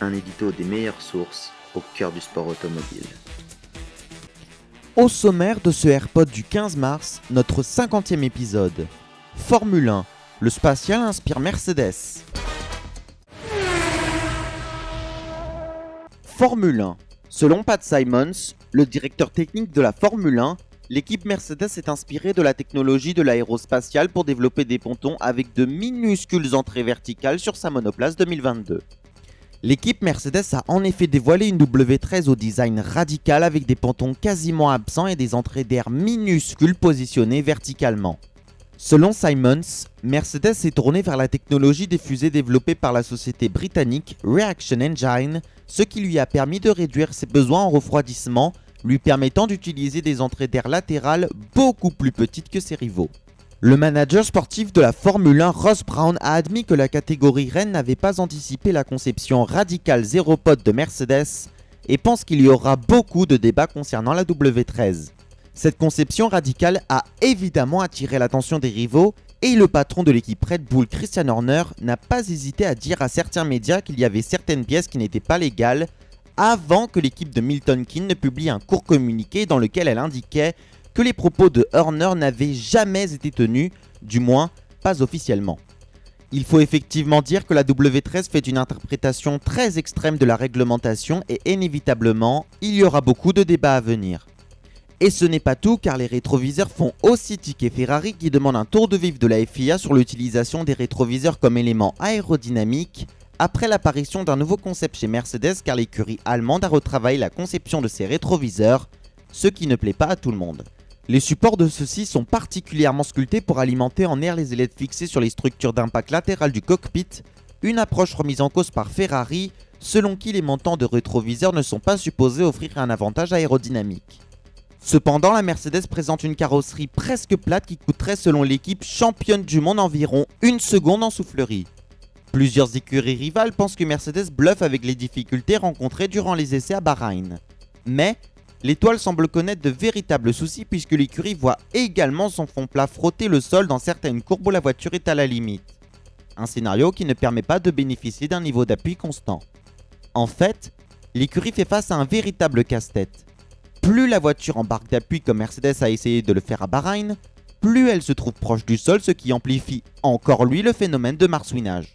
Un édito des meilleures sources au cœur du sport automobile. Au sommaire de ce AirPod du 15 mars, notre 50e épisode. Formule 1. Le spatial inspire Mercedes. Formule 1. Selon Pat Simons, le directeur technique de la Formule 1, l'équipe Mercedes est inspirée de la technologie de l'aérospatiale pour développer des pontons avec de minuscules entrées verticales sur sa monoplace 2022. L'équipe Mercedes a en effet dévoilé une W13 au design radical avec des pontons quasiment absents et des entrées d'air minuscules positionnées verticalement. Selon Simons, Mercedes s'est tourné vers la technologie des fusées développées par la société britannique Reaction Engine, ce qui lui a permis de réduire ses besoins en refroidissement, lui permettant d'utiliser des entrées d'air latérales beaucoup plus petites que ses rivaux. Le manager sportif de la Formule 1, Ross Brown, a admis que la catégorie Rennes n'avait pas anticipé la conception radicale zéro pod de Mercedes et pense qu'il y aura beaucoup de débats concernant la W13. Cette conception radicale a évidemment attiré l'attention des rivaux et le patron de l'équipe Red Bull, Christian Horner, n'a pas hésité à dire à certains médias qu'il y avait certaines pièces qui n'étaient pas légales avant que l'équipe de Milton Keynes ne publie un court communiqué dans lequel elle indiquait que les propos de Horner n'avaient jamais été tenus, du moins pas officiellement. Il faut effectivement dire que la W13 fait une interprétation très extrême de la réglementation et inévitablement, il y aura beaucoup de débats à venir. Et ce n'est pas tout car les rétroviseurs font aussi ticket Ferrari qui demande un tour de vif de la FIA sur l'utilisation des rétroviseurs comme élément aérodynamique après l'apparition d'un nouveau concept chez Mercedes car l'écurie allemande a retravaillé la conception de ses rétroviseurs, ce qui ne plaît pas à tout le monde. Les supports de ceux-ci sont particulièrement sculptés pour alimenter en air les ailettes fixées sur les structures d'impact latéral du cockpit, une approche remise en cause par Ferrari, selon qui les montants de rétroviseurs ne sont pas supposés offrir un avantage aérodynamique. Cependant, la Mercedes présente une carrosserie presque plate qui coûterait selon l'équipe championne du monde environ une seconde en soufflerie. Plusieurs écuries rivales pensent que Mercedes bluffe avec les difficultés rencontrées durant les essais à Bahreïn. Mais l'étoile semble connaître de véritables soucis puisque l'écurie voit également son fond plat frotter le sol dans certaines courbes où la voiture est à la limite. Un scénario qui ne permet pas de bénéficier d'un niveau d'appui constant. En fait, l'écurie fait face à un véritable casse-tête. Plus la voiture embarque d'appui comme Mercedes a essayé de le faire à Bahreïn, plus elle se trouve proche du sol, ce qui amplifie encore lui le phénomène de marsouinage.